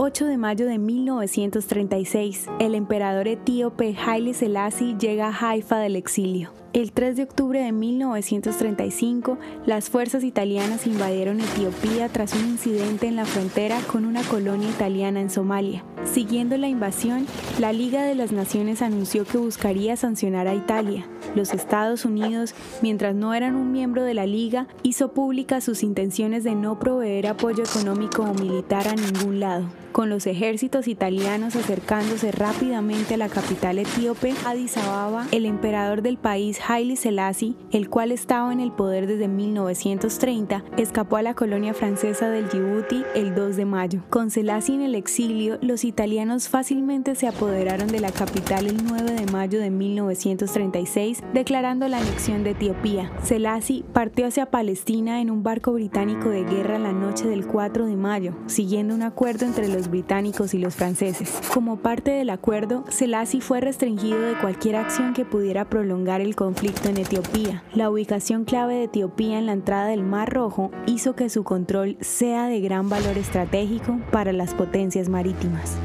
8 de mayo de 1936, el emperador etíope Haile Selassie llega a Haifa del exilio. El 3 de octubre de 1935, las fuerzas italianas invadieron Etiopía tras un incidente en la frontera con una colonia italiana en Somalia. Siguiendo la invasión, la Liga de las Naciones anunció que buscaría sancionar a Italia. Los Estados Unidos, mientras no eran un miembro de la Liga, hizo públicas sus intenciones de no proveer apoyo económico o militar a ningún lado con los ejércitos italianos acercándose rápidamente a la capital etíope, Addis Ababa, el emperador del país Haile Selassie, el cual estaba en el poder desde 1930, escapó a la colonia francesa del Djibouti el 2 de mayo. Con Selassie en el exilio, los italianos fácilmente se apoderaron de la capital el 9 de mayo de 1936, declarando la anexión de Etiopía. Selassie partió hacia Palestina en un barco británico de guerra la noche del 4 de mayo, siguiendo un acuerdo entre los británicos y los franceses. Como parte del acuerdo, Selassie fue restringido de cualquier acción que pudiera prolongar el conflicto en Etiopía. La ubicación clave de Etiopía en la entrada del Mar Rojo hizo que su control sea de gran valor estratégico para las potencias marítimas.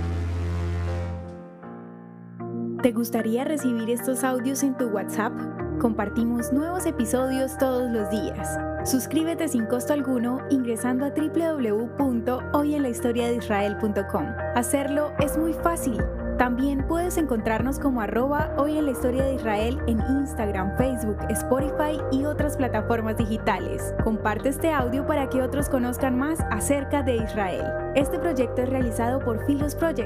¿Te gustaría recibir estos audios en tu WhatsApp? Compartimos nuevos episodios todos los días. Suscríbete sin costo alguno ingresando a www.hoyenlahistoriadeisrael.com. Hacerlo es muy fácil. También puedes encontrarnos como arroba hoy en la historia de Israel en Instagram, Facebook, Spotify y otras plataformas digitales. Comparte este audio para que otros conozcan más acerca de Israel. Este proyecto es realizado por Philos Project